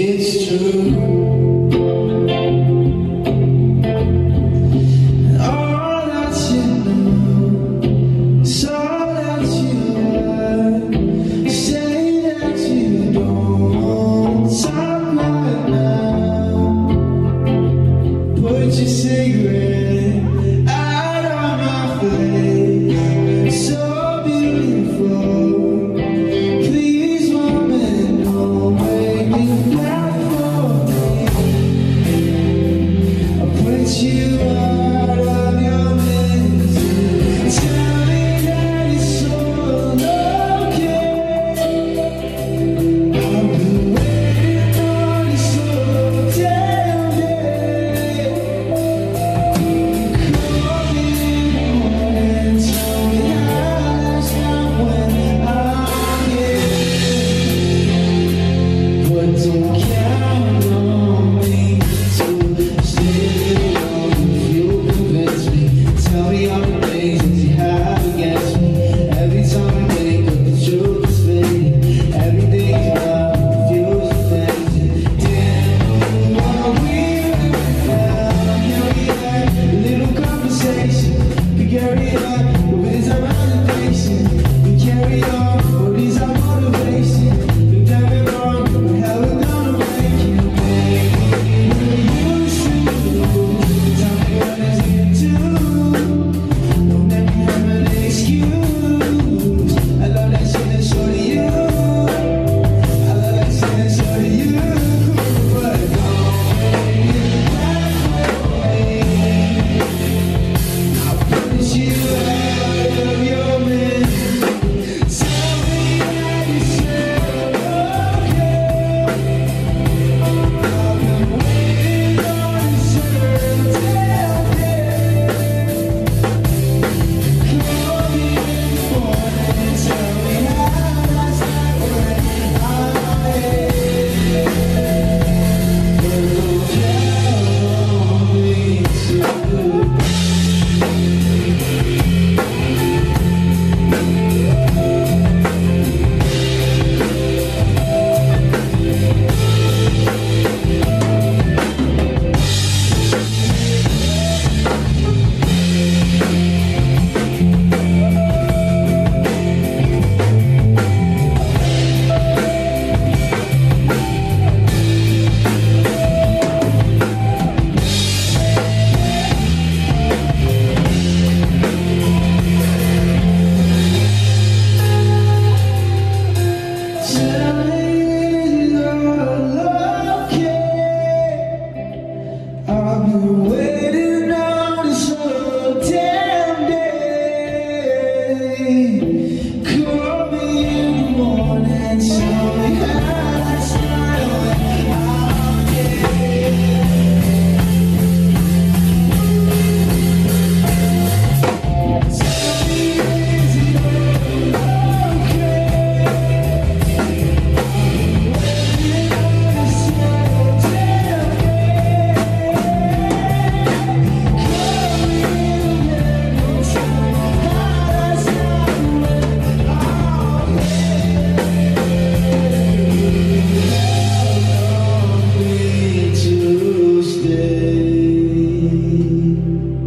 It's true.